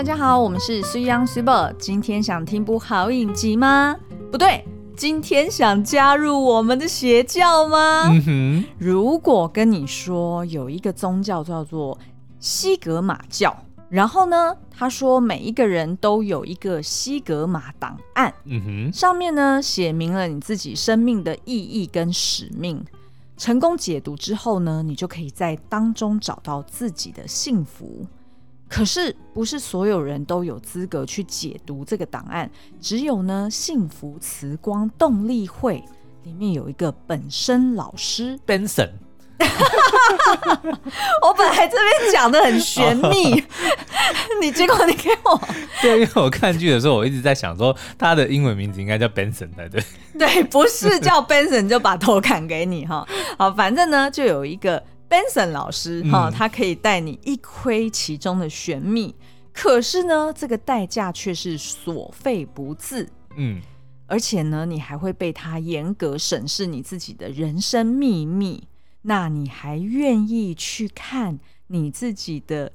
大家好，我们是 Sui Young Super。今天想听部好影集吗？不对，今天想加入我们的邪教吗？嗯哼。如果跟你说有一个宗教叫做西格玛教，然后呢，他说每一个人都有一个西格玛档案，嗯哼，上面呢写明了你自己生命的意义跟使命。成功解读之后呢，你就可以在当中找到自己的幸福。可是，不是所有人都有资格去解读这个档案。只有呢，幸福慈光动力会里面有一个本身老师 Benson。我本来这边讲的很玄秘，你结果你给我。对，因为我看剧的时候，我一直在想说，他的英文名字应该叫 Benson 才对。对，不是叫 Benson 就把头砍给你哈。好，反正呢，就有一个。Benson 老师哈、哦，他可以带你一窥其中的玄秘，可是呢，这个代价却是所费不赀。嗯，而且呢，你还会被他严格审视你自己的人生秘密。那你还愿意去看你自己的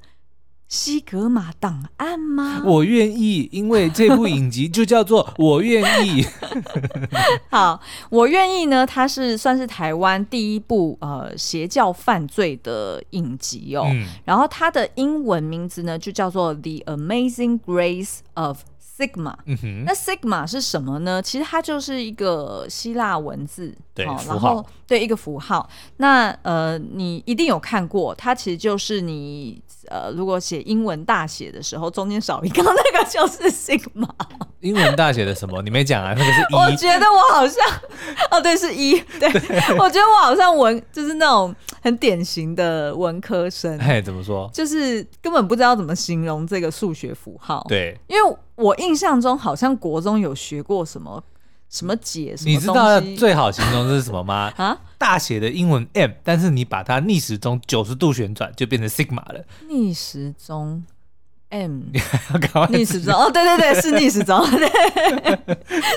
西格玛档案吗？我愿意，因为这部影集就叫做 《我愿意》。好，我愿意呢，它是算是台湾第一部呃邪教犯罪的影集哦。嗯、然后它的英文名字呢，就叫做《The Amazing Grace of》。Sigma，那 Sigma 是什么呢？其实它就是一个希腊文字，对，哦、符号，然后对一个符号。那呃，你一定有看过，它其实就是你呃，如果写英文大写的时候，中间少一个，那个就是 Sigma。英文大写的什么？你没讲啊？那个是一。我觉得我好像，哦，对，是一。对，对我觉得我好像文就是那种很典型的文科生。哎，怎么说？就是根本不知道怎么形容这个数学符号。对，因为。我印象中好像国中有学过什么什么解什么，你知道最好形容是什么吗？啊，大写的英文 M，但是你把它逆时钟九十度旋转，就变成 Sigma 了。逆时钟 M，逆时钟哦，对对对，是逆时钟，对，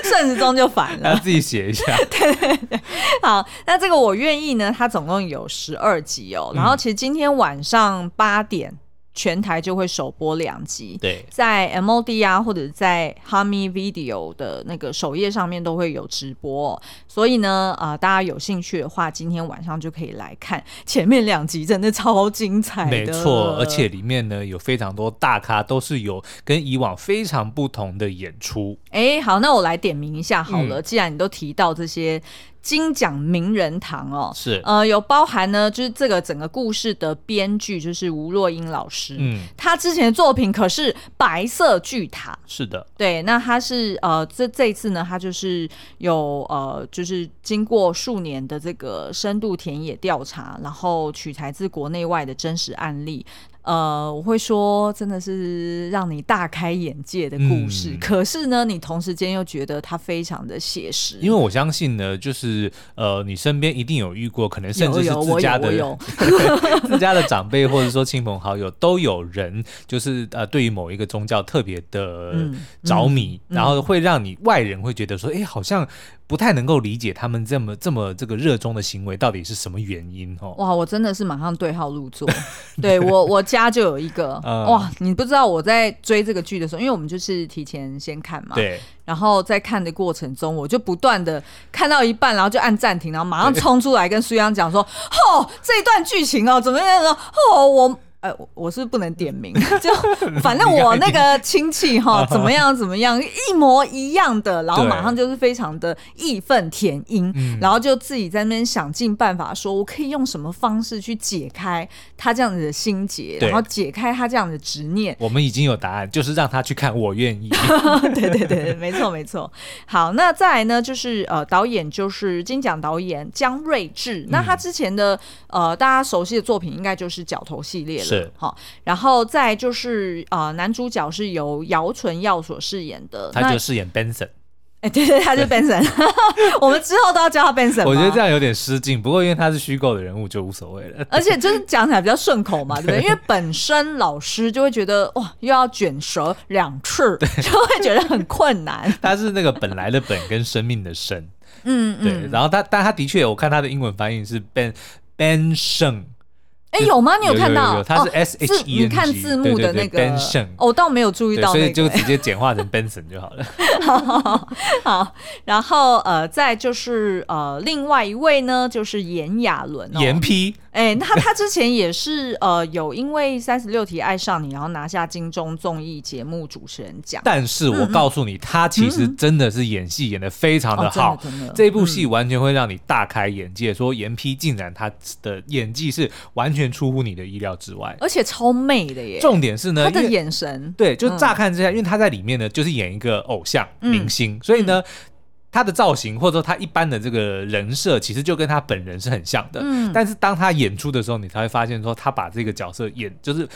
顺时钟就反了。自己写一下。对对对，好，那这个我愿意呢，它总共有十二集哦，然后其实今天晚上八点。全台就会首播两集，对，在 MOD 啊，或者在 Hami Video 的那个首页上面都会有直播哦，所以呢，啊、呃，大家有兴趣的话，今天晚上就可以来看前面两集，真的超精彩的，没错，而且里面呢有非常多大咖，都是有跟以往非常不同的演出。哎，好，那我来点名一下好了，嗯、既然你都提到这些。金奖名人堂哦，是。呃，有包含呢，就是这个整个故事的编剧就是吴若英老师，嗯，他之前的作品可是《白色巨塔》，是的，对，那他是呃，这这一次呢，他就是有呃，就是经过数年的这个深度田野调查，然后取材自国内外的真实案例。呃，我会说，真的是让你大开眼界的故事。嗯、可是呢，你同时间又觉得它非常的写实。因为我相信呢，就是呃，你身边一定有遇过，可能甚至是自家的 自家的长辈，或者说亲朋好友，都有人就是呃，对于某一个宗教特别的着迷，嗯嗯、然后会让你外人会觉得说，哎，好像。不太能够理解他们这么这么这个热衷的行为到底是什么原因哦？哇，我真的是马上对号入座。对我，我家就有一个、嗯、哇，你不知道我在追这个剧的时候，因为我们就是提前先看嘛，对。然后在看的过程中，我就不断的看到一半，然后就按暂停，然后马上冲出来跟苏央讲说：“哦，这一段剧情哦，怎么样？哦，我。”呃，我是不能点名，就反正我那个亲戚哈，怎么样怎么样，一模一样的，然后马上就是非常的义愤填膺，然后就自己在那边想尽办法，说我可以用什么方式去解开他这样子的心结，然后解开他这样的执念。我们已经有答案，就是让他去看，我愿意。对对对，没错没错。好，那再来呢，就是呃，导演就是金奖导演江瑞智，嗯、那他之前的呃大家熟悉的作品应该就是角头系列了。是好，然后再就是呃，男主角是由姚淳耀所饰演的，他就饰演 Benson。哎，对对，他就 Benson。对 我们之后都要叫他 Benson。我觉得这样有点失敬，不过因为他是虚构的人物，就无所谓了。而且就是讲起来比较顺口嘛，对不对？因为本身老师就会觉得哇，又要卷舌两次，就会觉得很困难。他是那个本来的本跟生命的生，嗯嗯。对，然后他，但他的确，我看他的英文翻译是 Ben Benson。哎，有吗？你有看到？他是 S H E G，你看字幕的那个 Benson，我倒没有注意到，所以就直接简化成 Benson 就好了。好，然后呃，再就是呃，另外一位呢，就是炎亚纶，炎批。哎，那他之前也是呃，有因为三十六题爱上你，然后拿下金钟综艺节目主持人奖。但是我告诉你，他其实真的是演戏演的非常的好，这部戏完全会让你大开眼界。说炎批竟然他的演技是完全。全出乎你的意料之外，而且超媚的耶！重点是呢，他的眼神，对，就乍看之下，嗯、因为他在里面呢，就是演一个偶像明星，嗯、所以呢，嗯、他的造型或者说他一般的这个人设，其实就跟他本人是很像的。嗯，但是当他演出的时候，你才会发现说，他把这个角色演就是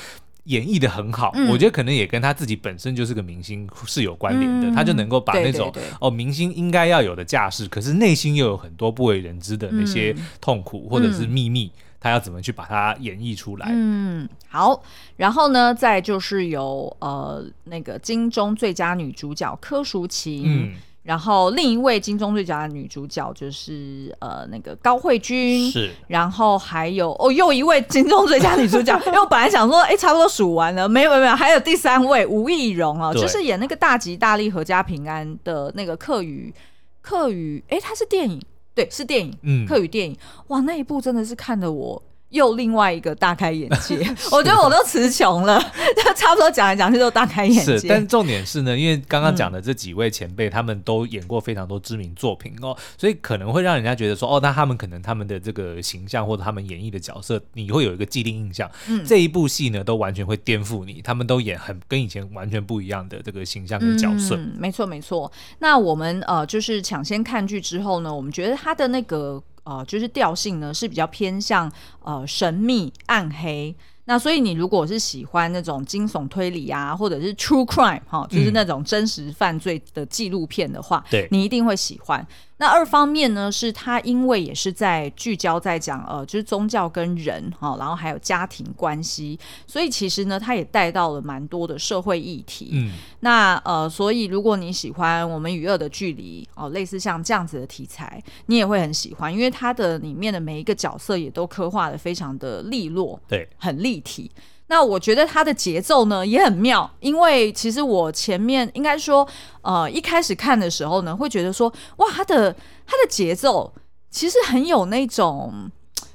演绎的很好。嗯、我觉得可能也跟他自己本身就是个明星是有关联的，嗯、他就能够把那种哦明星应该要有的架势，可是内心又有很多不为人知的那些痛苦或者是秘密。嗯他要怎么去把它演绎出来？嗯，好，然后呢，再就是有呃那个金钟最佳女主角柯淑琴，嗯，然后另一位金钟最佳女主角就是呃那个高慧君，是，然后还有哦又一位金钟最佳女主角，因为我本来想说哎差不多数完了，没有没有没有，还有第三位吴亦蓉哦，就是演那个大吉大利阖家平安的那个客语客语，哎，它是电影。对，是电影，嗯，客语电影，哇，那一部真的是看得我。又另外一个大开眼界，我觉得我都词穷了，就差不多讲来讲去都大开眼界。是，但重点是呢，因为刚刚讲的这几位前辈，嗯、他们都演过非常多知名作品哦，所以可能会让人家觉得说，哦，那他们可能他们的这个形象或者他们演绎的角色，你会有一个既定印象。嗯，这一部戏呢，都完全会颠覆你，他们都演很跟以前完全不一样的这个形象跟角色。嗯，没错没错。那我们呃，就是抢先看剧之后呢，我们觉得他的那个。呃，就是调性呢是比较偏向呃神秘暗黑，那所以你如果是喜欢那种惊悚推理啊，或者是 true crime 哈，就是那种真实犯罪的纪录片的话，对、嗯、你一定会喜欢。那二方面呢，是他因为也是在聚焦在讲呃，就是宗教跟人哈，然后还有家庭关系，所以其实呢，他也带到了蛮多的社会议题。嗯，那呃，所以如果你喜欢我们与恶的距离哦，类似像这样子的题材，你也会很喜欢，因为它的里面的每一个角色也都刻画的非常的利落，对，很立体。那我觉得它的节奏呢也很妙，因为其实我前面应该说，呃，一开始看的时候呢，会觉得说，哇，它的它的节奏其实很有那种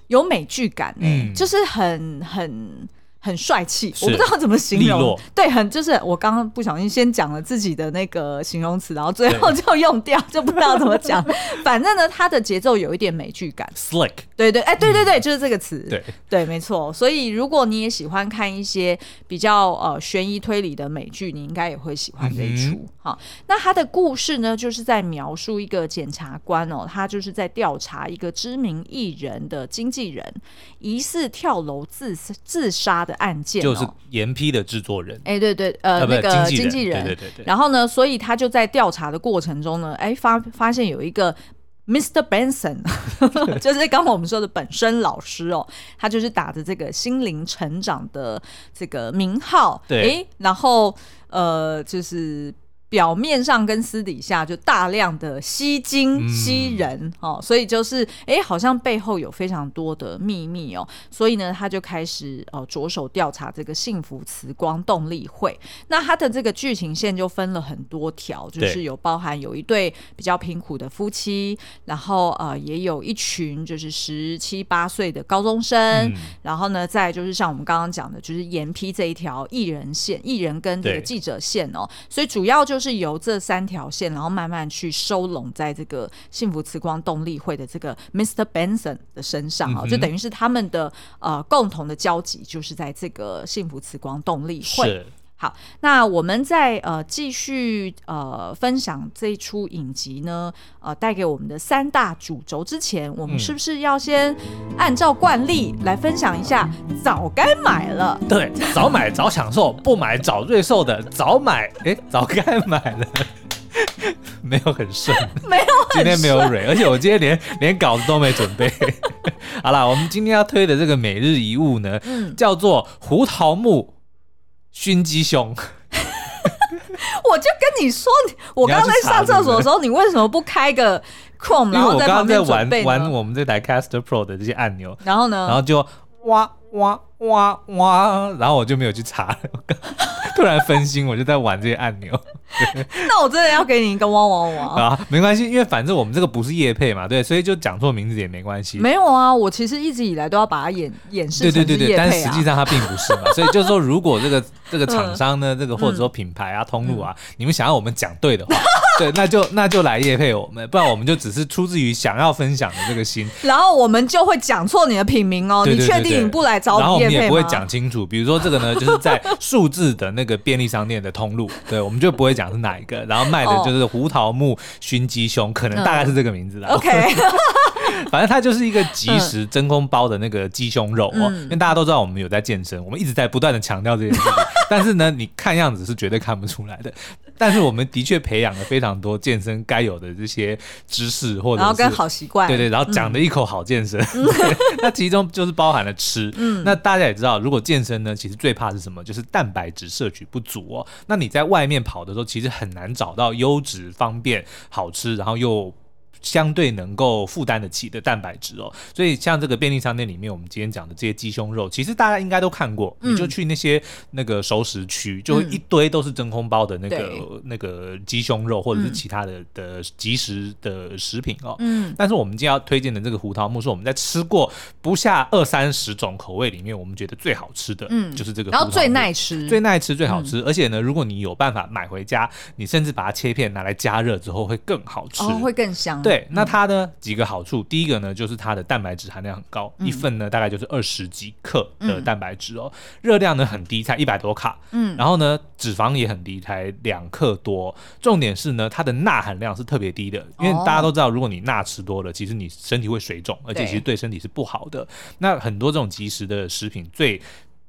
有美剧感，嗯，就是很很。很帅气，我不知道怎么形容。落对，很就是我刚刚不小心先讲了自己的那个形容词，然后最后就用掉，就不知道怎么讲。反正呢，它的节奏有一点美剧感，slick。对对，哎，对对对，就是这个词。对对，没错。所以如果你也喜欢看一些比较呃悬疑推理的美剧，你应该也会喜欢这一出。嗯哼，那他的故事呢，就是在描述一个检察官哦，他就是在调查一个知名艺人的经纪人疑似跳楼自自杀的案件，就是炎 P 的制作人，哎、欸，对对，呃，啊、那个经纪人，对对对对。然后呢，所以他就在调查的过程中呢，哎、欸，发发现有一个 Mr. Benson，就是刚刚我们说的本身老师哦，他就是打着这个心灵成长的这个名号，对，哎、欸，然后呃，就是。表面上跟私底下就大量的吸金吸人、嗯、哦，所以就是哎、欸，好像背后有非常多的秘密哦，所以呢，他就开始呃着手调查这个幸福慈光动力会。那他的这个剧情线就分了很多条，就是有包含有一对比较贫苦的夫妻，然后呃也有一群就是十七八岁的高中生，嗯、然后呢，再就是像我们刚刚讲的，就是延批这一条艺人线，艺人跟这个记者线哦，所以主要就是。就是由这三条线，然后慢慢去收拢在这个幸福慈光动力会的这个 Mr. Benson 的身上啊，嗯、就等于是他们的呃共同的交集，就是在这个幸福慈光动力会。是好，那我们在呃继续呃分享这一出影集呢，呃带给我们的三大主轴之前，我们是不是要先按照惯例来分享一下早该买了？对，早买早享受，不买早赘寿的早买，哎，早该买了，没有很顺，没有，今天没有蕊，而且我今天连连稿子都没准备。好了，我们今天要推的这个每日一物呢，嗯、叫做胡桃木。熏鸡胸，我就跟你说，我刚刚在上厕所的时候，你，为什么不开个 Chrome，然后在旁边准备？玩玩我们这台 Caster Pro 的这些按钮，然后呢，然后就哇哇哇哇，然后我就没有去查了。突然分心，我就在玩这些按钮。那我真的要给你一个哇哇哇啊！没关系，因为反正我们这个不是叶配嘛，对，所以就讲错名字也没关系。没有啊，我其实一直以来都要把它演演示对对对，但实际上它并不是嘛。所以就是说，如果这个这个厂商呢，这个或者说品牌啊、通路啊，你们想要我们讲对的话，对，那就那就来夜配我们，不然我们就只是出自于想要分享的这个心。然后我们就会讲错你的品名哦。你确定你不来找我们业配吗？然后我们也不会讲清楚，比如说这个呢，就是在数字的那个便利商店的通路，对，我们就不会讲是哪一个。然后卖的就是胡桃木熏鸡胸，可能大概是这个名字的。OK，反正它就是一个即食真空包的那个鸡胸肉哦。因为大家都知道我们有在健身，我们一直在不断的强调这件事情。但是呢，你看样子是绝对看不出来的。但是我们的确培养了非常多健身该有的这些知识，或者然后跟好习惯，对对，然后讲的一口好健身。那其中就是包含了吃。嗯，那大家也知道，如果健身呢，其实最怕是什么？就是蛋白质摄取不足哦。那你在外面跑的时候，其实很难找到优质、方便、好吃，然后又。相对能够负担得起的蛋白质哦，所以像这个便利商店里面，我们今天讲的这些鸡胸肉，其实大家应该都看过。嗯、你就去那些那个熟食区，就会一堆都是真空包的那个、嗯、那个鸡胸肉，或者是其他的的即食的食品哦。嗯。但是我们今天要推荐的这个胡桃木，是我们在吃过不下二三十种口味里面，我们觉得最好吃的，嗯，就是这个。然后最耐吃，最耐吃，最好吃。嗯、而且呢，如果你有办法买回家，你甚至把它切片拿来加热之后，会更好吃，哦，会更香。对，那它呢几个好处，第一个呢就是它的蛋白质含量很高，嗯、一份呢大概就是二十几克的蛋白质哦，热、嗯、量呢很低，才一百多卡，嗯，然后呢脂肪也很低，才两克多，重点是呢它的钠含量是特别低的，因为大家都知道，如果你钠吃多了，其实你身体会水肿，而且其实对身体是不好的。那很多这种即食的食品最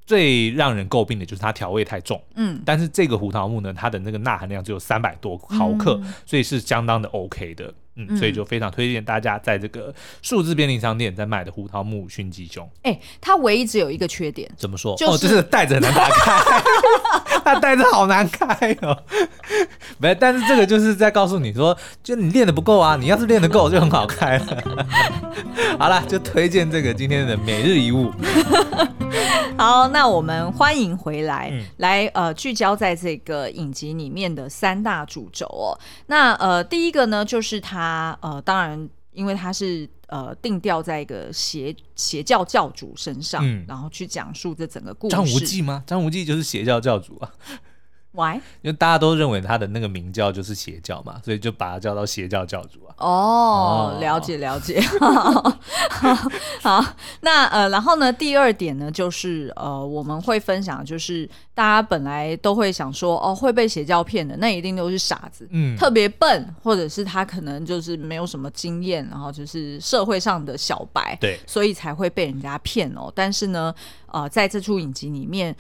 最让人诟病的就是它调味太重，嗯，但是这个胡桃木呢，它的那个钠含量只有三百多毫克，嗯、所以是相当的 OK 的。嗯，所以就非常推荐大家在这个数字便利商店在卖的胡桃木熏鸡胸。哎、欸，它唯一只有一个缺点，怎么说？就是、哦，就是袋子很难打开，它袋子好难开哦。没，但是这个就是在告诉你说，就你练的不够啊，你要是练的够，就很好开了。好了，就推荐这个今天的每日一物。好，那我们欢迎回来，嗯、来呃聚焦在这个影集里面的三大主轴哦。那呃第一个呢，就是他呃当然因为他是呃定调在一个邪邪教教主身上，嗯、然后去讲述这整个故事。张无忌吗？张无忌就是邪教教主啊。Why？因为大家都认为他的那个名教就是邪教嘛，所以就把他叫到邪教教主啊。哦，了解了解。好，那呃，然后呢，第二点呢，就是呃，我们会分享，就是大家本来都会想说，哦，会被邪教骗的，那一定都是傻子，嗯，特别笨，或者是他可能就是没有什么经验，然后就是社会上的小白，对，所以才会被人家骗哦。但是呢，呃，在这出影集里面。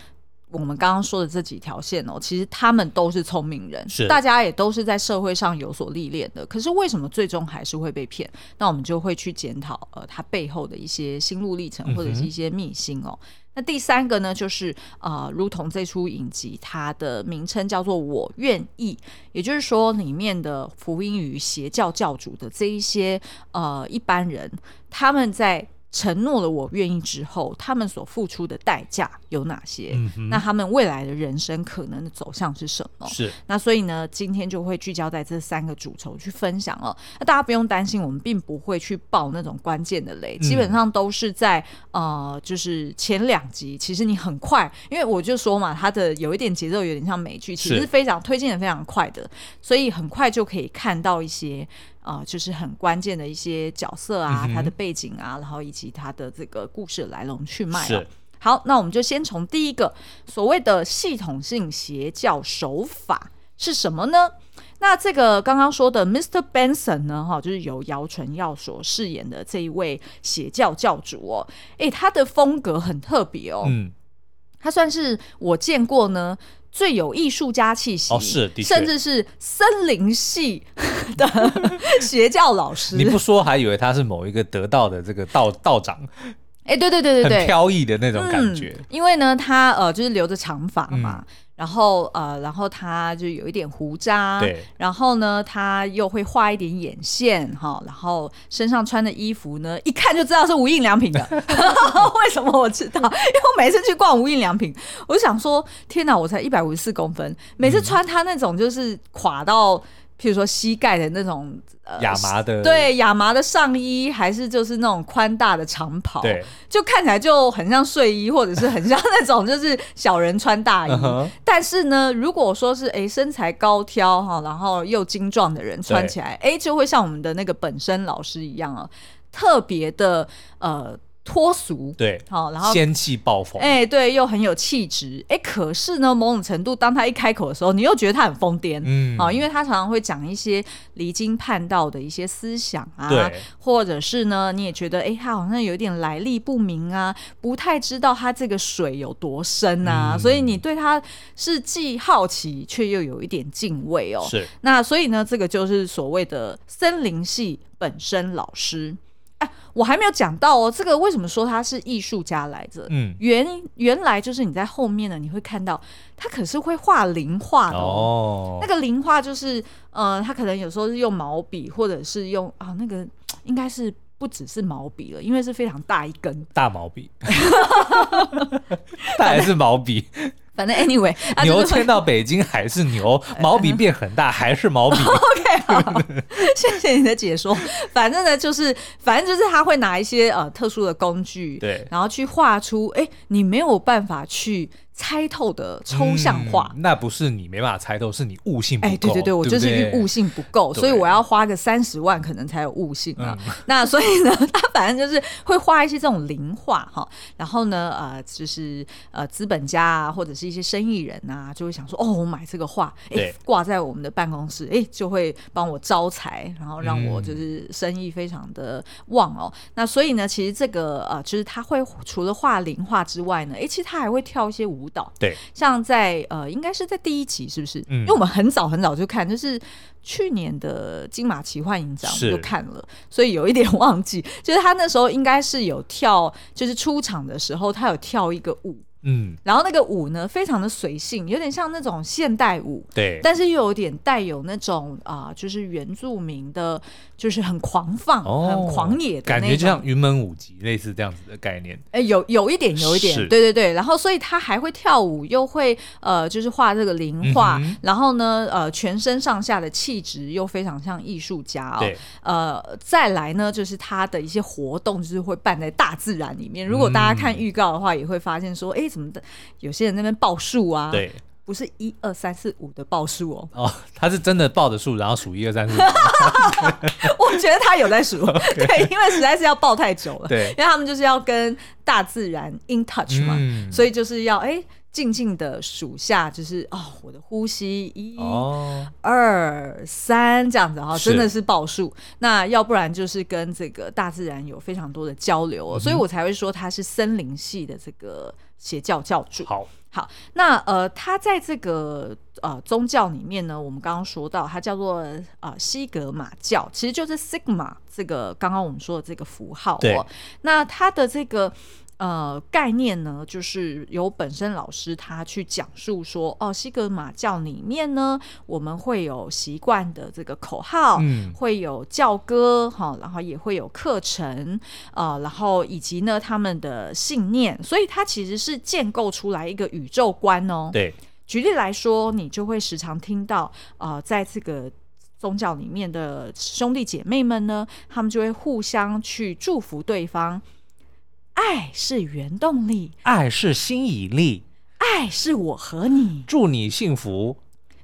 我们刚刚说的这几条线哦，其实他们都是聪明人，是大家也都是在社会上有所历练的。可是为什么最终还是会被骗？那我们就会去检讨呃，他背后的一些心路历程或者是一些秘辛哦。嗯、那第三个呢，就是呃，如同这出影集，它的名称叫做《我愿意》，也就是说，里面的福音与邪教教主的这一些呃一般人，他们在。承诺了我愿意之后，他们所付出的代价有哪些？那他们未来的人生可能的走向是什么？是那所以呢，今天就会聚焦在这三个主轴去分享哦。那大家不用担心，我们并不会去爆那种关键的雷，基本上都是在、嗯、呃，就是前两集，其实你很快，因为我就说嘛，它的有一点节奏有点像美剧，其实是非常推进的非常快的，所以很快就可以看到一些。啊、呃，就是很关键的一些角色啊，他、的背景啊，然后以及他的这个故事来龙去脉。啊好，那我们就先从第一个所谓的系统性邪教手法是什么呢？那这个刚刚说的 Mr. Benson 呢，哈，就是由姚淳耀所饰演的这一位邪教教主哦，诶，他的风格很特别哦，嗯，他算是我见过呢。最有艺术家气息，哦，是的，甚至是森林系 的邪教老师。你不说还以为他是某一个得道的这个道道长。哎，欸、对对对对对，很飘逸的那种感觉。嗯、因为呢，他呃就是留着长发嘛，嗯、然后呃，然后他就有一点胡渣，对，然后呢，他又会画一点眼线哈，然后身上穿的衣服呢，一看就知道是无印良品的。为什么我知道？因为我每次去逛无印良品，我就想说，天哪，我才一百五十四公分，每次穿他那种就是垮到。譬如说膝盖的那种呃亚麻的，对亚麻的上衣，还是就是那种宽大的长袍，对，就看起来就很像睡衣，或者是很像那种就是小人穿大衣。但是呢，如果说是哎身材高挑哈，然后又精壮的人穿起来，哎就会像我们的那个本身老师一样啊，特别的呃。脱俗，对，好，然后仙气爆棚，哎，对，又很有气质，哎，可是呢，某种程度，当他一开口的时候，你又觉得他很疯癫，嗯，好，因为他常常会讲一些离经叛道的一些思想啊，对，或者是呢，你也觉得，哎，他好像有点来历不明啊，不太知道他这个水有多深啊，嗯，所以你对他是既好奇却又有一点敬畏哦，是，那所以呢，这个就是所谓的森林系本身老师。哎，我还没有讲到哦，这个为什么说他是艺术家来着？嗯，原原来就是你在后面呢，你会看到他可是会画灵画的哦。哦，那个灵画就是，呃，他可能有时候是用毛笔，或者是用啊，那个应该是不只是毛笔了，因为是非常大一根大毛笔，他还是毛笔。反正 anyway，牛迁到北京还是牛，毛笔变很大还是毛笔。OK，好，谢谢你的解说。反正呢，就是反正就是他会拿一些呃特殊的工具，对，然后去画出哎，你没有办法去。猜透的抽象化，嗯，那不是你没办法猜透，是你悟性不够。哎，对对对，我就是悟性不够，所以我要花个三十万，可能才有悟性啊。嗯、那所以呢，他反正就是会画一些这种灵画哈。然后呢，呃，就是呃，资本家啊，或者是一些生意人啊，就会想说，哦，我买这个画，哎，挂在我们的办公室，哎，就会帮我招财，然后让我就是生意非常的旺哦。嗯、那所以呢，其实这个呃，就是他会除了画灵画之外呢，哎，其实他还会跳一些舞。对，像在呃，应该是在第一集，是不是？嗯，因为我们很早很早就看，就是去年的金马奇幻影展我就看了，所以有一点忘记。就是他那时候应该是有跳，就是出场的时候，他有跳一个舞。嗯，然后那个舞呢，非常的随性，有点像那种现代舞，对，但是又有点带有那种啊、呃，就是原住民的，就是很狂放、哦、很狂野的感觉，就像云门舞集类似这样子的概念。哎，有有一点，有一点，对对对。然后，所以他还会跳舞，又会呃，就是画这个灵画，嗯、然后呢，呃，全身上下的气质又非常像艺术家哦。对，呃，再来呢，就是他的一些活动，就是会办在大自然里面。如果大家看预告的话，也会发现说，哎。什么的？有些人在那边报数啊，对，不是一二三四五的报数哦，哦，他是真的报的数，然后数一二三四五。我觉得他有在数，对，因为实在是要报太久了，对，因为他们就是要跟大自然 in touch 嘛，嗯、所以就是要哎。静静的数下，就是哦，我的呼吸一、哦、二、三这样子哈，真的是报数。那要不然就是跟这个大自然有非常多的交流、哦，嗯、所以我才会说它是森林系的这个邪教教主。好，好，那呃，他在这个呃宗教里面呢，我们刚刚说到，它叫做啊、呃、西格玛教，其实就是 Sigma 这个刚刚我们说的这个符号、哦。对，那他的这个。呃，概念呢，就是由本身老师他去讲述说，哦，西格玛教里面呢，我们会有习惯的这个口号，嗯，会有教歌，哈，然后也会有课程，呃，然后以及呢他们的信念，所以它其实是建构出来一个宇宙观哦。对，举例来说，你就会时常听到，呃，在这个宗教里面的兄弟姐妹们呢，他们就会互相去祝福对方。爱是原动力，爱是吸引力，爱是我和你，祝你幸福。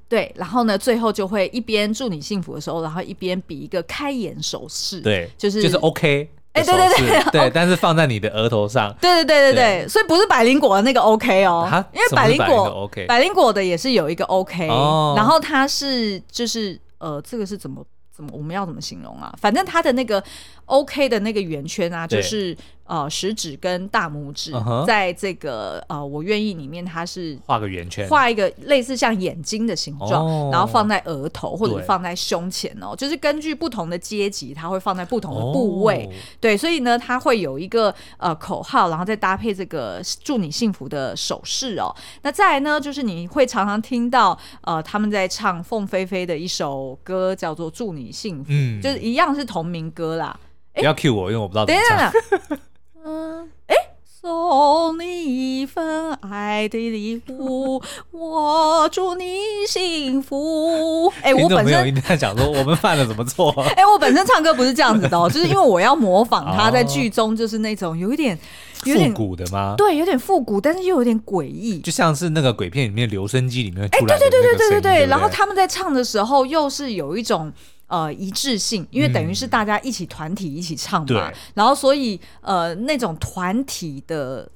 对，然后呢，最后就会一边祝你幸福的时候，然后一边比一个开眼手势。对，就是就是 OK。哎，对对对对，对，但是放在你的额头上。对对对对对，所以不是百灵果的那个 OK 哦，因为百灵果 OK，百灵果的也是有一个 OK，然后它是就是呃，这个是怎么？怎么？我们要怎么形容啊？反正它的那个 OK 的那个圆圈啊，就是。呃，食指跟大拇指在这个、uh. 呃，我愿意里面，它是画个圆圈，画一个类似像眼睛的形状，oh. 然后放在额头或者放在胸前哦，就是根据不同的阶级，它会放在不同的部位。Oh. 对，所以呢，它会有一个呃口号，然后再搭配这个祝你幸福的手势哦。那再来呢，就是你会常常听到呃他们在唱凤飞飞的一首歌，叫做《祝你幸福》，嗯，就是一样是同名歌啦。不要 cue 我，因为我不知道怎么唱。嗯，哎，送你一份爱的礼物，我祝你幸福。哎，我本身一定在讲说我们犯了什么错？哎，我本身唱歌不是这样子的哦，就是因为我要模仿他在剧中就是那种有一点有点复古的吗？对，有点复古，但是又有点诡异，就像是那个鬼片里面留声机里面哎，对对对对对对对，然后他们在唱的时候又是有一种。呃，一致性，因为等于是大家一起团体一起唱嘛，嗯、然后所以呃，那种团体的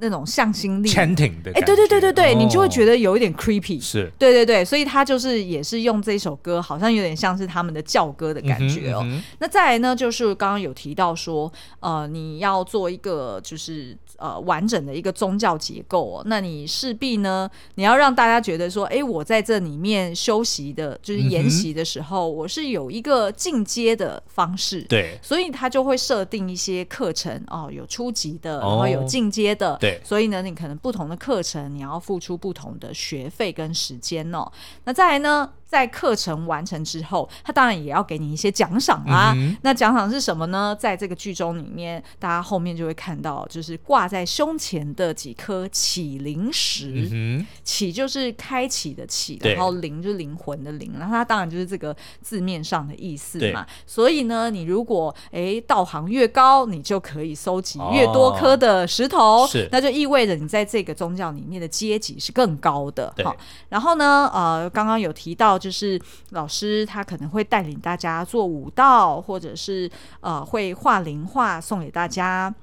那种向心力，chanting 的，哎，对对对对对，哦，你就会觉得有一点 creepy，是，对对对，所以他就是也是用这首歌，好像有点像是他们的教歌的感觉哦。嗯嗯、那再来呢，就是刚刚有提到说，呃，你要做一个就是。呃，完整的一个宗教结构哦，那你势必呢，你要让大家觉得说，哎，我在这里面修习的，就是研习的时候，嗯，我是有一个进阶的方式，对，所以他就会设定一些课程哦，有初级的，然后有进阶的，哦，所以呢，你可能不同的课程，你要付出不同的学费跟时间哦。那再来呢？在课程完成之后，他当然也要给你一些奖赏啦。嗯、那奖赏是什么呢？在这个剧中里面，大家后面就会看到，就是挂在胸前的几颗启灵石。嗯、启就是开启的启，然后灵就是灵魂的灵，然后它当然就是这个字面上的意思嘛。所以呢，你如果哎道行越高，你就可以收集越多颗的石头，哦，那就意味着你在这个宗教里面的阶级是更高的。好，然后呢，呃，刚刚有提到。就是老师他可能会带领大家做舞蹈，或者是呃会画灵画送给大家。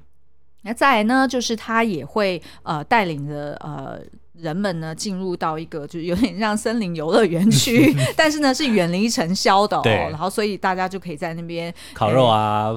那再来呢，就是他也会呃带领着呃。人们呢进入到一个就是有点像森林游乐园区，但是呢是远离尘嚣的哦。然后所以大家就可以在那边烤肉啊，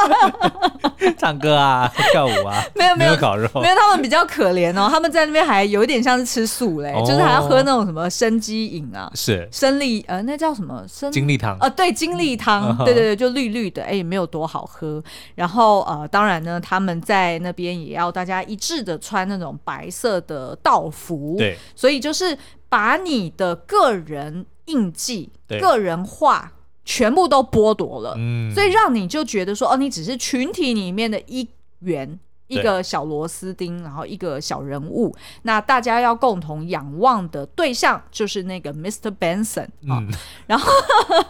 唱歌啊，跳舞啊。没有没有，没有烤肉，没有他们比较可怜哦。他们在那边还有一点像是吃素嘞，哦、就是还要喝那种什么生机饮啊，是生力呃那叫什么生精力汤啊对精力汤、嗯，对对对，就绿绿的，哎也没有多好喝。然后呃当然呢他们在那边也要大家一致的穿那种白色的。道服，对，所以就是把你的个人印记、个人化全部都剥夺了，嗯，所以让你就觉得说，哦，你只是群体里面的一员，一个小螺丝钉，然后一个小人物。那大家要共同仰望的对象就是那个 Mr. Benson 啊，嗯，然后，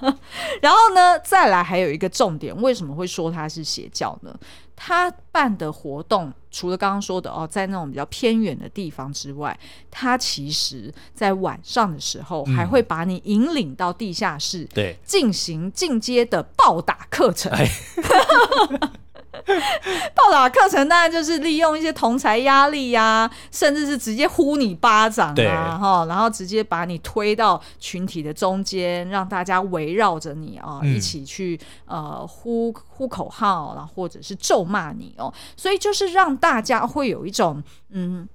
然后呢，再来还有一个重点，为什么会说他是邪教呢？他办的活动，除了刚刚说的哦，在那种比较偏远的地方之外，他其实在晚上的时候还会把你引领到地下室，嗯、对，进行进阶的暴打课程。哎 暴打课程当然就是利用一些同才压力呀、啊，甚至是直接呼你巴掌啊，哈，然后直接把你推到群体的中间，让大家围绕着你啊，一起去呃呼呼口号，然后或者是咒骂你哦，所以就是让大家会有一种嗯。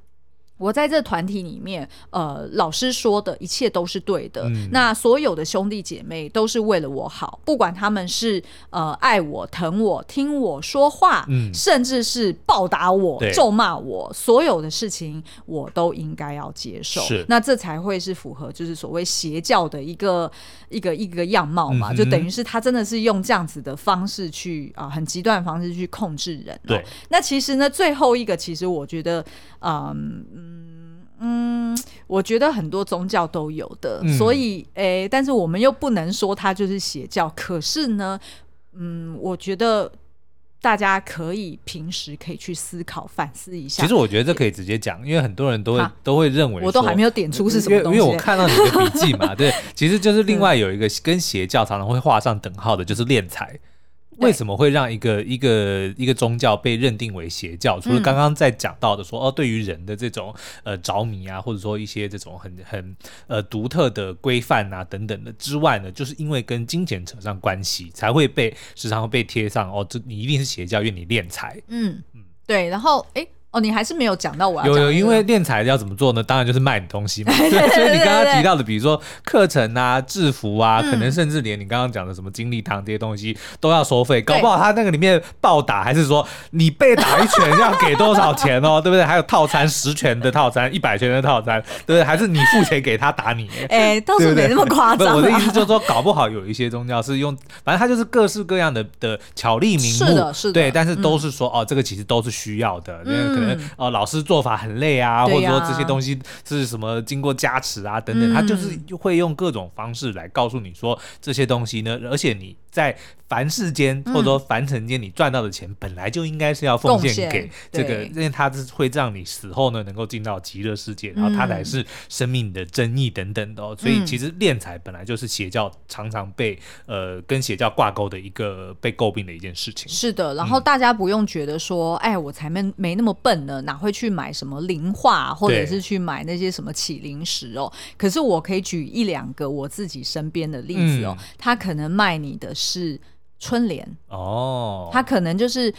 我在这团体里面，呃，老师说的一切都是对的。嗯。那所有的兄弟姐妹都是为了我好，不管他们是呃爱我、疼我、听我说话，嗯，甚至是暴打我、咒骂我，所有的事情我都应该要接受。那这才会是符合就是所谓邪教的一个一个一个样貌嘛？嗯、就等于是他真的是用这样子的方式去啊、呃，很极端的方式去控制人。对。那其实呢，最后一个其实我觉得，嗯嗯。嗯，我觉得很多宗教都有的，嗯、所以诶、欸，但是我们又不能说它就是邪教。可是呢，嗯，我觉得大家可以平时可以去思考、反思一下。其实我觉得这可以直接讲，因为很多人都会都会认为，我都还没有点出是什么东西。因为，因为我看到你的笔记嘛，对，其实就是另外有一个跟邪教常常会画上等号的，就是敛财。为什么会让一个一个一个宗教被认定为邪教？除了刚刚在讲到的说、嗯、哦，对于人的这种呃着迷啊，或者说一些这种很很呃独特的规范啊等等的之外呢，就是因为跟金钱扯上关系，才会被时常会被贴上哦，这你一定是邪教，因为你敛财。嗯嗯，对，然后哎。诶哦，你还是没有讲到我要。有有，因为练财要怎么做呢？当然就是卖你东西嘛。对所以你刚刚提到的，比如说课程啊、制服啊，嗯、可能甚至连你刚刚讲的什么精力堂这些东西都要收费。搞不好他那个里面暴打，还是说你被打一拳要给多少钱哦？对不对？还有套餐十拳的套餐、一百拳的套餐，对不对？还是你付钱给他打你？哎，倒是没那么夸张。我的意思就是说，搞不好有一些宗教是用，反正他就是各式各样的的巧立名目，是的，是的。对，但是都是说、嗯、哦，这个其实都是需要的，因为可能哦老师。做法很累啊，或者说这些东西是什么经过加持啊等等，他就是会用各种方式来告诉你说这些东西呢，而且你在凡世间或者说凡尘间，你赚到的钱本来就应该是要奉献给这个，因为他是会让你死后呢能够进到极乐世界，然后他才是生命的真义等等的哦。所以其实敛财本来就是邪教常常被呃跟邪教挂钩的一个被诟病的一件事情。是的，然后大家不用觉得说，哎，我才没没那么笨呢，哪会去。买什么零化，或者是去买那些什么起零食哦？可是我可以举一两个我自己身边的例子哦。嗯、他可能卖你的是春联哦，他可能就是。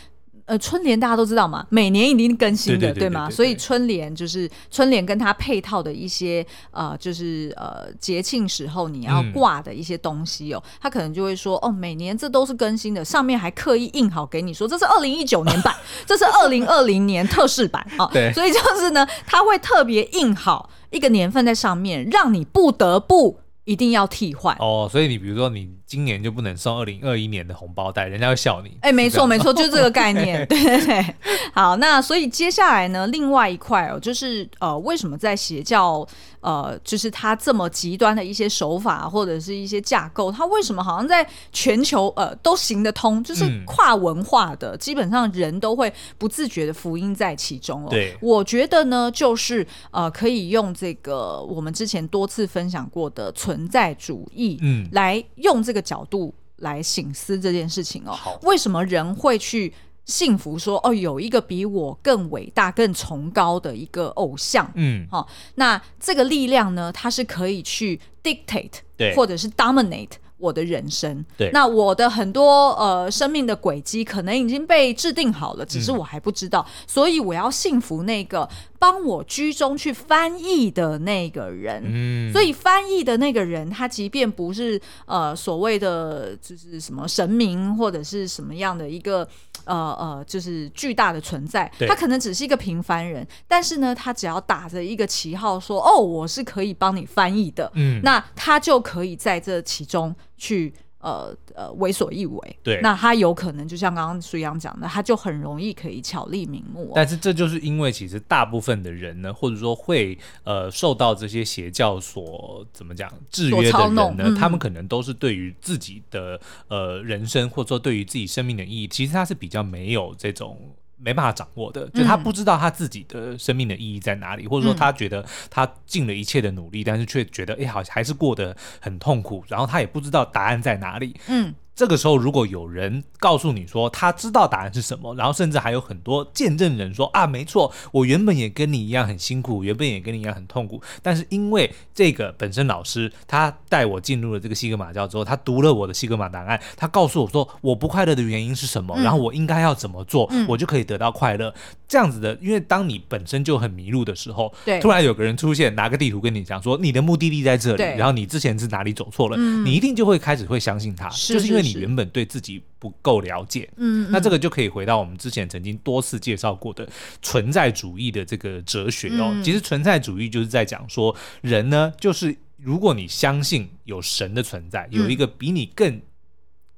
呃，春联大家都知道嘛，每年一定更新的，对，吗？所以春联就是春联跟它配套的一些呃，就是呃节庆时候你要挂的一些东西哦，他、嗯、可能就会说哦，每年这都是更新的，上面还刻意印好给你说这是二零一九年版，这是二零二零年特仕版啊。对，所以就是呢，他会特别印好一个年份在上面，让你不得不一定要替换哦。所以你比如说你。今年就不能送二零二一年的红包袋，人家会笑你。哎、欸，没错没错，就是这个概念。对好，那所以接下来呢，另外一块哦，就是呃，为什么在邪教呃，就是它这么极端的一些手法或者是一些架构，它为什么好像在全球呃都行得通，就是跨文化的，嗯、基本上人都会不自觉的福音在其中哦。对，我觉得呢，就是呃，可以用这个我们之前多次分享过的存在主义，嗯，来用这个。角度来醒思这件事情哦，为什么人会去幸福说哦，有一个比我更伟大、更崇高的一个偶像？嗯，好，那这个力量呢，它是可以去 dictate，对，或者是 dominate。我的人生，对，那我的很多呃生命的轨迹可能已经被制定好了，只是我还不知道，嗯、所以我要信服那个帮我居中去翻译的那个人。嗯，所以翻译的那个人，他即便不是呃所谓的就是什么神明或者是什么样的一个呃呃就是巨大的存在，他可能只是一个平凡人，但是呢，他只要打着一个旗号说哦，我是可以帮你翻译的，嗯，那他就可以在这其中。去呃呃为所欲为，对，那他有可能就像刚刚苏阳讲的，他就很容易可以巧立名目哦。但是这就是因为其实大部分的人呢，或者说会呃受到这些邪教所怎么讲制约的人呢，嗯、他们可能都是对于自己的呃人生或者说对于自己生命的意义，其实他是比较没有这种。没办法掌握的，就他不知道他自己的生命的意义在哪里，嗯、或者说他觉得他尽了一切的努力，但是却觉得哎，好像还是过得很痛苦，然后他也不知道答案在哪里。嗯。这个时候，如果有人告诉你说他知道答案是什么，然后甚至还有很多见证人说啊，没错，我原本也跟你一样很辛苦，原本也跟你一样很痛苦，但是因为这个本身老师他带我进入了这个西格玛教之后，他读了我的西格玛档案，他告诉我说我不快乐的原因是什么，然后我应该要怎么做，我就可以得到快乐。这样子的，因为当你本身就很迷路的时候，突然有个人出现，拿个地图跟你讲说你的目的地在这里，然后你之前是哪里走错了，你一定就会开始会相信他，就是因为。你原本对自己不够了解，嗯，那这个就可以回到我们之前曾经多次介绍过的存在主义的这个哲学哦。嗯、其实存在主义就是在讲说，人呢，就是如果你相信有神的存在，有一个比你更。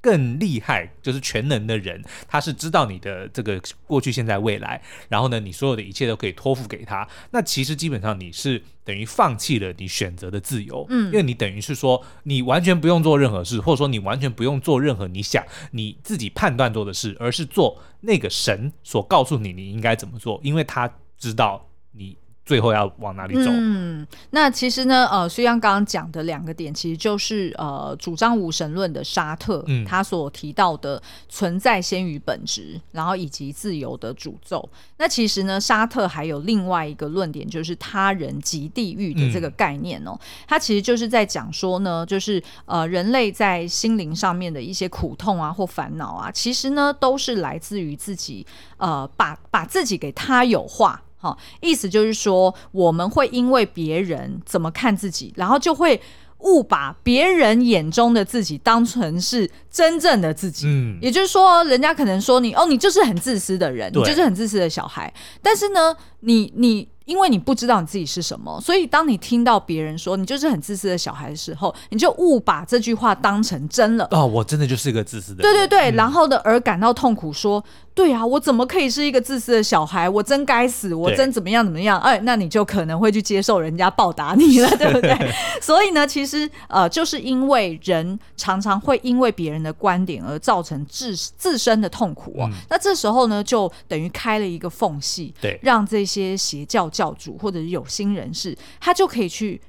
更厉害就是全能的人，他是知道你的这个过去、现在、未来，然后呢，你所有的一切都可以托付给他。那其实基本上你是等于放弃了你选择的自由，嗯，因为你等于是说你完全不用做任何事，或者说你完全不用做任何你想你自己判断做的事，而是做那个神所告诉你你应该怎么做，因为他知道你。最后要往哪里走？嗯，那其实呢，呃，虽然刚刚讲的两个点，其实就是呃，主张无神论的沙特，嗯，他所提到的存在先于本质，然后以及自由的诅咒。那其实呢，沙特还有另外一个论点，就是他人及地狱的这个概念哦。他、嗯、其实就是在讲说呢，就是呃，人类在心灵上面的一些苦痛啊或烦恼啊，其实呢都是来自于自己呃，把把自己给他有化。好，意思就是说，我们会因为别人怎么看自己，然后就会误把别人眼中的自己当成是真正的自己。嗯，也就是说，人家可能说你哦，你就是很自私的人，你就是很自私的小孩。但是呢，你你。因为你不知道你自己是什么，所以当你听到别人说你就是很自私的小孩的时候，你就误把这句话当成真了。哦，我真的就是一个自私的人。对对对，嗯、然后呢，而感到痛苦，说，对啊，我怎么可以是一个自私的小孩？我真该死，我真怎么样怎么样？哎，那你就可能会去接受人家报答你了，对不对？所以呢，其实呃，就是因为人常常会因为别人的观点而造成自自身的痛苦啊、哦。嗯、那这时候呢，就等于开了一个缝隙，对，让这些邪教。教主或者是有心人士，他就可以去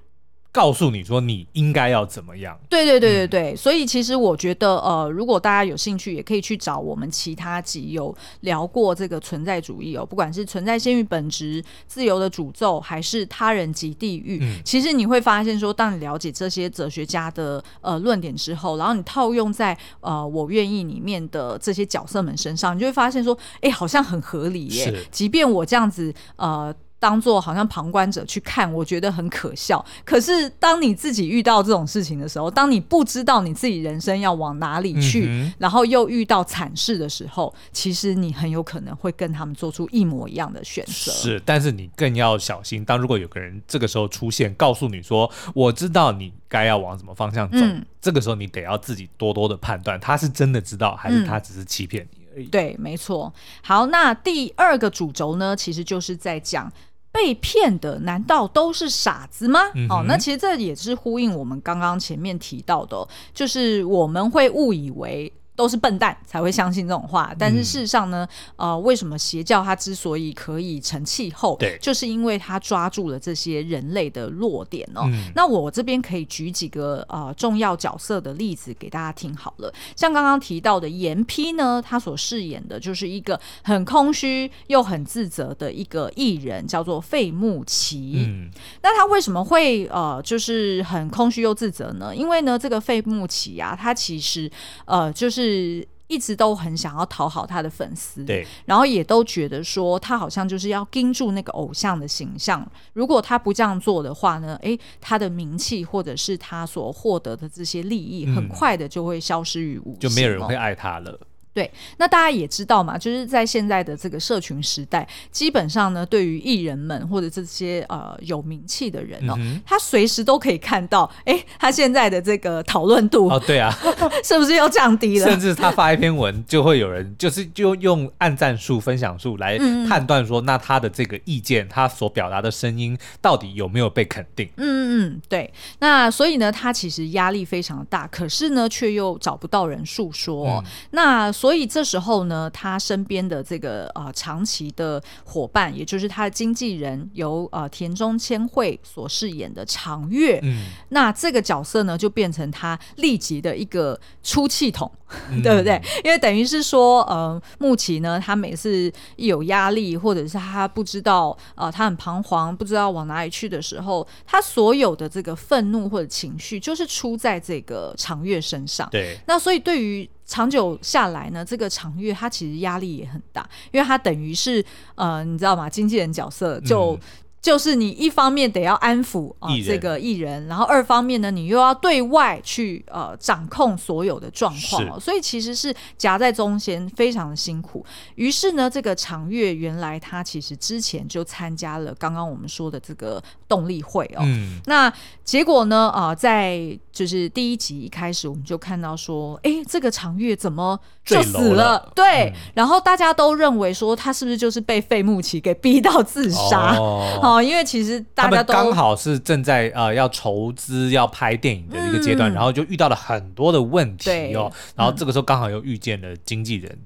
告诉你说你应该要怎么样。对对对对对，嗯、所以其实我觉得，呃，如果大家有兴趣，也可以去找我们其他集有聊过这个存在主义哦，不管是存在先于本质、自由的诅咒，还是他人及地狱。嗯、其实你会发现说，当你了解这些哲学家的呃论点之后，然后你套用在呃我愿意里面的这些角色们身上，你就会发现说，哎，好像很合理耶。是即便我这样子呃。当做好像旁观者去看，我觉得很可笑。可是当你自己遇到这种事情的时候，当你不知道你自己人生要往哪里去，嗯、然后又遇到惨事的时候，其实你很有可能会跟他们做出一模一样的选择。是，但是你更要小心。当如果有个人这个时候出现，告诉你说：“我知道你该要往什么方向走。嗯”这个时候你得要自己多多的判断，他是真的知道，还是他只是欺骗你而已。嗯、对，没错。好，那第二个主轴呢，其实就是在讲。被骗的难道都是傻子吗？嗯、哦，那其实这也是呼应我们刚刚前面提到的，就是我们会误以为。都是笨蛋才会相信这种话，但是事实上呢，嗯、呃，为什么邪教它之所以可以成气候，对，就是因为它抓住了这些人类的弱点哦。嗯、那我这边可以举几个呃重要角色的例子给大家听好了，像刚刚提到的严批呢，他所饰演的就是一个很空虚又很自责的一个艺人，叫做费穆奇。嗯，那他为什么会呃就是很空虚又自责呢？因为呢，这个费穆奇啊，他其实呃就是。是一直都很想要讨好他的粉丝，对，然后也都觉得说他好像就是要盯住那个偶像的形象。如果他不这样做的话呢，诶，他的名气或者是他所获得的这些利益，很快的就会消失于无形，就没有人会爱他了。对，那大家也知道嘛，就是在现在的这个社群时代，基本上呢，对于艺人们或者这些呃有名气的人哦，嗯、他随时都可以看到，哎，他现在的这个讨论度哦，对啊，是不是又降低了？甚至他发一篇文，就会有人就是就用按赞数、分享数来判断说，嗯、那他的这个意见，他所表达的声音到底有没有被肯定？嗯嗯，对。那所以呢，他其实压力非常大，可是呢，却又找不到人诉说。嗯、那所以这时候呢，他身边的这个呃长期的伙伴，也就是他的经纪人，由呃田中千惠所饰演的长月，嗯，那这个角色呢，就变成他立即的一个出气筒，嗯、对不对？因为等于是说，呃，木奇呢，他每次一有压力，或者是他不知道呃他很彷徨，不知道往哪里去的时候，他所有的这个愤怒或者情绪，就是出在这个长月身上。对，那所以对于长久下来呢，这个长月他其实压力也很大，因为他等于是呃，你知道吗？经纪人角色就。嗯就是你一方面得要安抚啊、呃、这个艺人，然后二方面呢，你又要对外去呃掌控所有的状况，是所以其实是夹在中间，非常的辛苦。于是呢，这个长月原来他其实之前就参加了刚刚我们说的这个动力会哦，嗯、那结果呢啊、呃，在就是第一集一开始我们就看到说，哎，这个长月怎么就死了？了对，嗯、然后大家都认为说他是不是就是被费穆奇给逼到自杀？哦。哦，因为其实大家都刚好是正在呃要筹资要拍电影的一个阶段，嗯、然后就遇到了很多的问题哦，然后这个时候刚好又遇见了经纪人。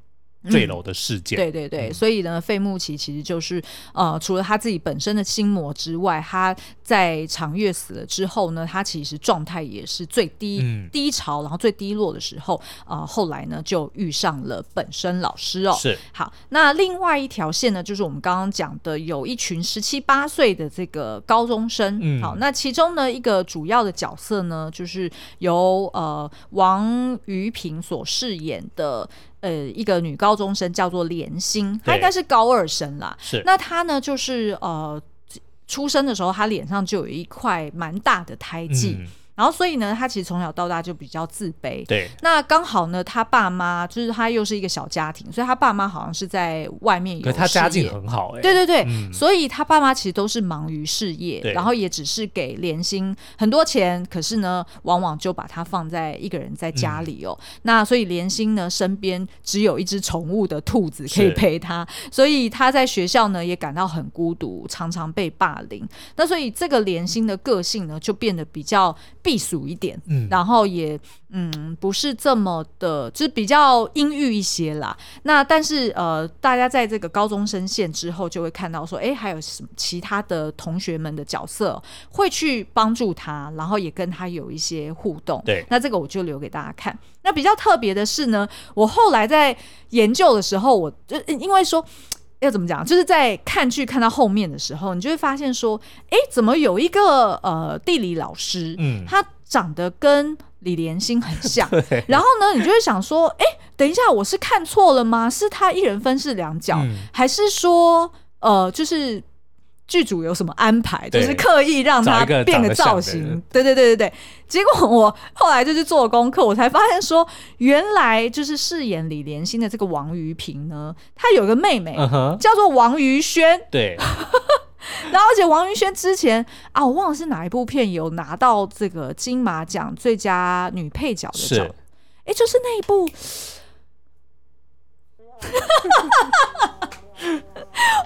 坠楼的事件。嗯、对对对，嗯、所以呢，费穆奇其实就是呃，除了他自己本身的心魔之外，他在长月死了之后呢，他其实状态也是最低、嗯、低潮，然后最低落的时候啊、呃，后来呢就遇上了本身老师哦。是好，那另外一条线呢，就是我们刚刚讲的，有一群十七八岁的这个高中生。嗯，好，那其中呢一个主要的角色呢，就是由呃王于平所饰演的。呃，一个女高中生叫做莲心，她应该是高二生啦。是，那她呢，就是呃，出生的时候，她脸上就有一块蛮大的胎记。嗯然后，所以呢，他其实从小到大就比较自卑。对。那刚好呢，他爸妈就是他又是一个小家庭，所以他爸妈好像是在外面有他家境很好哎、欸。对对对。嗯、所以他爸妈其实都是忙于事业，然后也只是给莲心很多钱，可是呢，往往就把他放在一个人在家里哦。嗯、那所以莲心呢，身边只有一只宠物的兔子可以陪他，所以他在学校呢也感到很孤独，常常被霸凌。那所以这个莲心的个性呢，就变得比较。避暑一点，嗯，然后也嗯不是这么的，就是比较阴郁一些啦。那但是呃，大家在这个高中生线之后，就会看到说，哎，还有什么其他的同学们的角色会去帮助他，然后也跟他有一些互动。对，那这个我就留给大家看。那比较特别的是呢，我后来在研究的时候，我就因为说。要怎么讲？就是在看剧看到后面的时候，你就会发现说，哎，怎么有一个呃地理老师，嗯，他长得跟李连心很像。然后呢，你就会想说，哎，等一下，我是看错了吗？是他一人分饰两角，嗯、还是说，呃，就是？剧组有什么安排？就是刻意让他变个造型。对对对对对。结果我后来就去做功课，我才发现说，原来就是饰演李莲心的这个王于平呢，他有个妹妹，叫做王于轩。对。然后，而且王瑜轩之前啊，我忘了是哪一部片有拿到这个金马奖最佳女配角的奖。哎，就是那一部。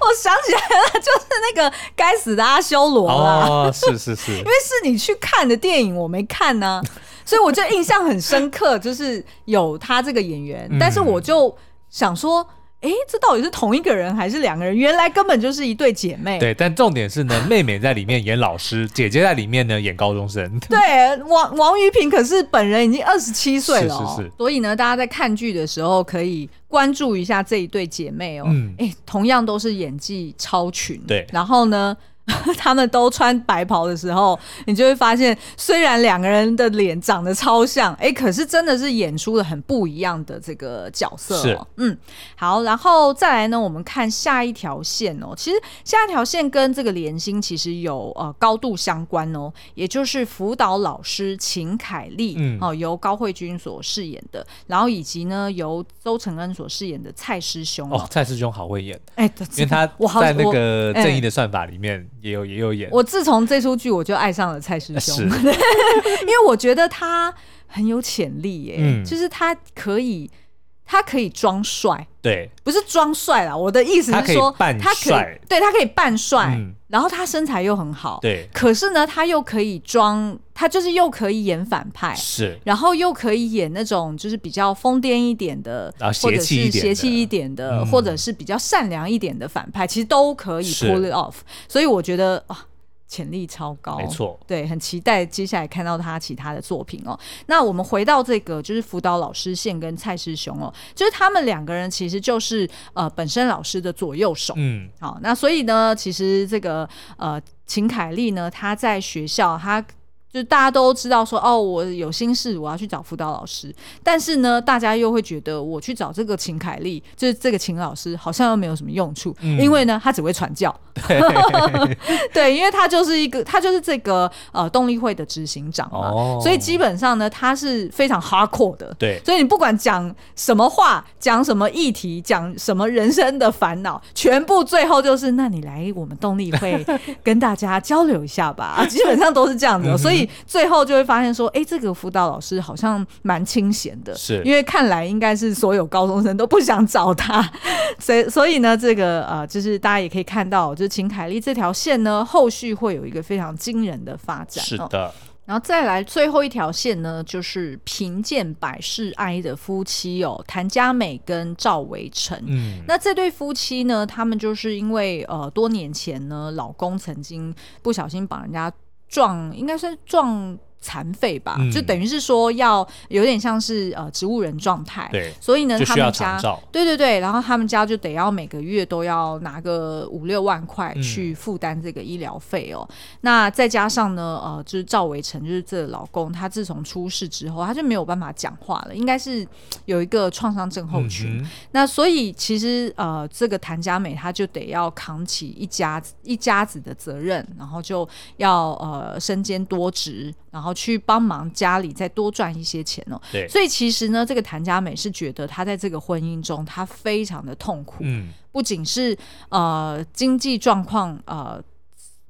我想起来了，就是那个该死的阿修罗啦。哦，是是是，因为是你去看的电影，我没看呢，啊，所以我就印象很深刻，就是有他这个演员，嗯，但是我就想说。哎，这到底是同一个人还是两个人？原来根本就是一对姐妹。对，但重点是呢，妹妹在里面演老师，姐姐在里面呢演高中生。对，王王于平可是本人已经二十七岁了，哦，是是是。所以呢，大家在看剧的时候可以关注一下这一对姐妹哦。嗯，哎，同样都是演技超群。对，然后呢？他们都穿白袍的时候，你就会发现，虽然两个人的脸长得超像，哎，可是真的是演出了很不一样的这个角色嗯，好，然后再来呢，我们看下一条线哦。其实下一条线跟这个连心其实有呃高度相关哦，也就是辅导老师秦凯丽，嗯，哦，由高慧君所饰演的，然后以及呢由周承恩所饰演的蔡师兄。哦，蔡师兄好会演，哎，因为他在那个正义的算法里面。也有也有演。我自从这出剧，我就爱上了蔡师兄，因为我觉得他很有潜力耶，嗯、就是他可以，他可以装帅，对，不是装帅啦，我的意思是说，他可以，他可以对他可以扮帅。嗯。然后他身材又很好，对，可是呢，他又可以装，他就是又可以演反派，是，然后又可以演那种就是比较疯癫一点的，或者是邪气一点的，或者是比较善良一点的反派，其实都可以 pull it off。所以我觉得啊。潜力超高，没错，对，很期待接下来看到他其他的作品哦。那我们回到这个，就是辅导老师线跟蔡师兄哦，就是他们两个人其实就是呃本身老师的左右手，嗯，好，那所以呢，其实这个呃秦凯丽呢，他在学校他。就大家都知道说哦，我有心事，我要去找辅导老师。但是呢，大家又会觉得我去找这个秦凯丽，就是这个秦老师，好像又没有什么用处，嗯、因为呢，他只会传教。对，对，因为他就是一个，他就是这个呃动力会的执行长嘛，哦、所以基本上呢，他是非常 hardcore 的。对，所以你不管讲什么话，讲什么议题，讲什么人生的烦恼，全部最后就是，那你来我们动力会 跟大家交流一下吧。啊，基本上都是这样子，所以。最后就会发现说，哎，这个辅导老师好像蛮清闲的，是因为看来应该是所有高中生都不想找他，所以所以呢，这个呃，就是大家也可以看到，就是秦凯丽这条线呢，后续会有一个非常惊人的发展。是的。然后再来最后一条线呢，就是贫贱百事哀的夫妻哦，谭佳美跟赵维成。嗯，那这对夫妻呢，他们就是因为呃多年前呢，老公曾经不小心把人家撞，应该是撞。残废吧，嗯、就等于是说要有点像是呃植物人状态，对，所以呢，他们家对对对，然后他们家就得要每个月都要拿个五六万块去负担这个医疗费哦。嗯、那再加上呢，呃，就是赵维成，就是这老公，他自从出事之后，他就没有办法讲话了，应该是有一个创伤症候群。嗯、那所以其实呃，这个谭佳美她就得要扛起一家一家子的责任，然后就要呃身兼多职，然后。去帮忙家里再多赚一些钱哦，对，所以其实呢，这个谭佳美是觉得她在这个婚姻中，她非常的痛苦，嗯，不仅是呃经济状况呃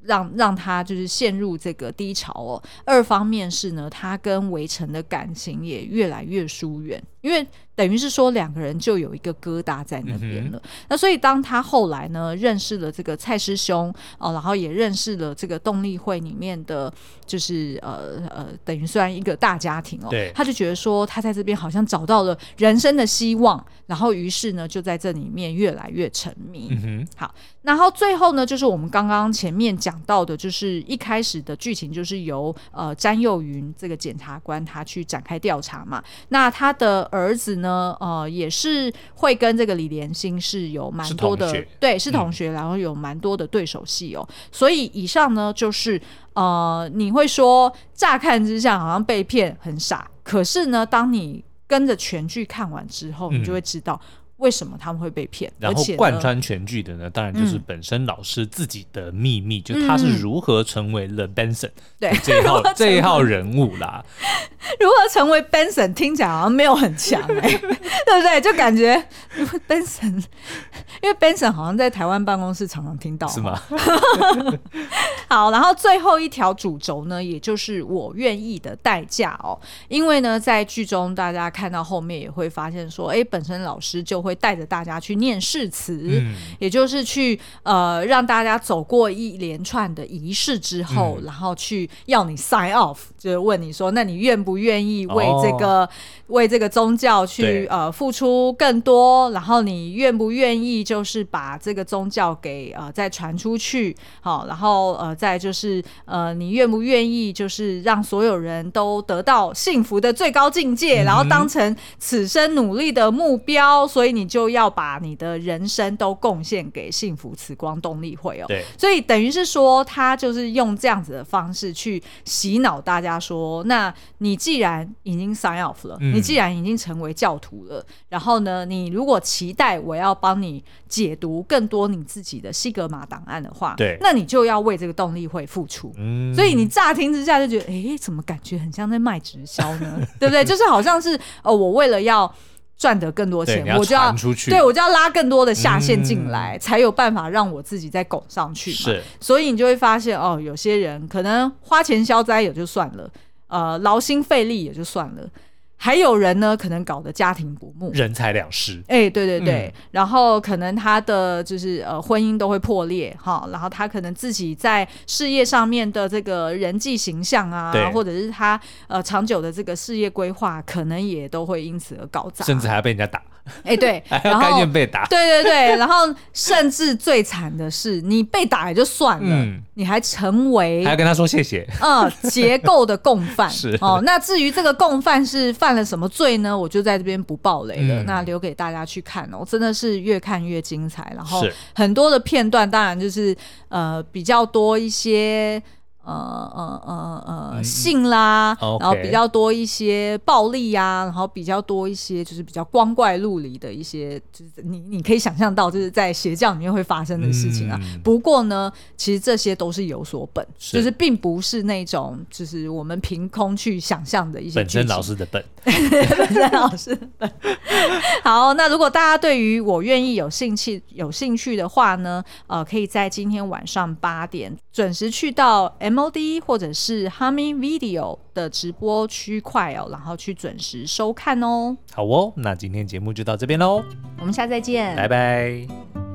让让她就是陷入这个低潮哦，二方面是呢，她跟围城的感情也越来越疏远，因为。等于是说两个人就有一个疙瘩在那边了。嗯、那所以当他后来呢认识了这个蔡师兄哦，然后也认识了这个动力会里面的，就是呃呃，等于算一个大家庭哦。对他就觉得说他在这边好像找到了人生的希望，然后于是呢就在这里面越来越沉迷。嗯、哼好，然后最后呢就是我们刚刚前面讲到的，就是一开始的剧情就是由呃詹幼云这个检察官他去展开调查嘛。那他的儿子呢。呃，也是会跟这个李连心是有蛮多的，对，是同学，然后有蛮多的对手戏哦。嗯、所以以上呢，就是呃，你会说乍看之下好像被骗很傻，可是呢，当你跟着全剧看完之后，你就会知道。嗯为什么他们会被骗？然后贯穿全剧的呢？当然就是本身老师自己的秘密，嗯、就他是如何成为了 Benson 对这一号这一号人物啦。如何成为 Benson？听起来好像没有很强哎、欸，对不对？就感觉 Benson，因为 Benson 好像在台湾办公室常常听到，是吗？好，然后最后一条主轴呢，也就是我愿意的代价哦。因为呢，在剧中大家看到后面也会发现说，哎，本身老师就会。带着大家去念誓词，嗯、也就是去呃让大家走过一连串的仪式之后，嗯、然后去要你 sign off，就是问你说，那你愿不愿意为这个、哦、为这个宗教去呃付出更多？然后你愿不愿意就是把这个宗教给呃再传出去？好，然后呃再就是呃你愿不愿意就是让所有人都得到幸福的最高境界，嗯、然后当成此生努力的目标？所以你。你就要把你的人生都贡献给幸福慈光动力会哦，对，所以等于是说，他就是用这样子的方式去洗脑大家说，那你既然已经 sign off 了，嗯、你既然已经成为教徒了，然后呢，你如果期待我要帮你解读更多你自己的西格玛档案的话，对，那你就要为这个动力会付出。嗯，所以你乍听之下就觉得，哎，怎么感觉很像在卖直销呢？对不对？就是好像是哦，我为了要。赚得更多钱，我就要对我就要拉更多的下线进来，嗯、才有办法让我自己再拱上去嘛。是，所以你就会发现哦，有些人可能花钱消灾也就算了，呃，劳心费力也就算了。还有人呢，可能搞得家庭不睦，人财两失。哎、欸，对对对，嗯、然后可能他的就是呃婚姻都会破裂哈，然后他可能自己在事业上面的这个人际形象啊，或者是他呃长久的这个事业规划，可能也都会因此而搞砸，甚至还要被人家打。哎，欸、对，还要甘愿被打，对对对，然后甚至最惨的是，你被打也就算了，嗯、你还成为还要跟他说谢谢，嗯，结构的共犯 是哦。那至于这个共犯是犯了什么罪呢？我就在这边不爆雷了，嗯、那留给大家去看哦。真的是越看越精彩，然后很多的片段，当然就是呃比较多一些。呃呃呃呃，性啦，嗯、然后比较多一些暴力呀、啊，然后比较多一些就是比较光怪陆离的一些，就是你你可以想象到，就是在邪教里面会发生的事情啊。嗯、不过呢，其实这些都是有所本，是就是并不是那种就是我们凭空去想象的一些。本身老师的本，本身老师的本。好，那如果大家对于我愿意有兴趣有兴趣的话呢，呃，可以在今天晚上八点准时去到 M。MOD 或者是 Humming Video 的直播区块哦，然后去准时收看哦。好哦，那今天节目就到这边喽，我们下次再见，拜拜。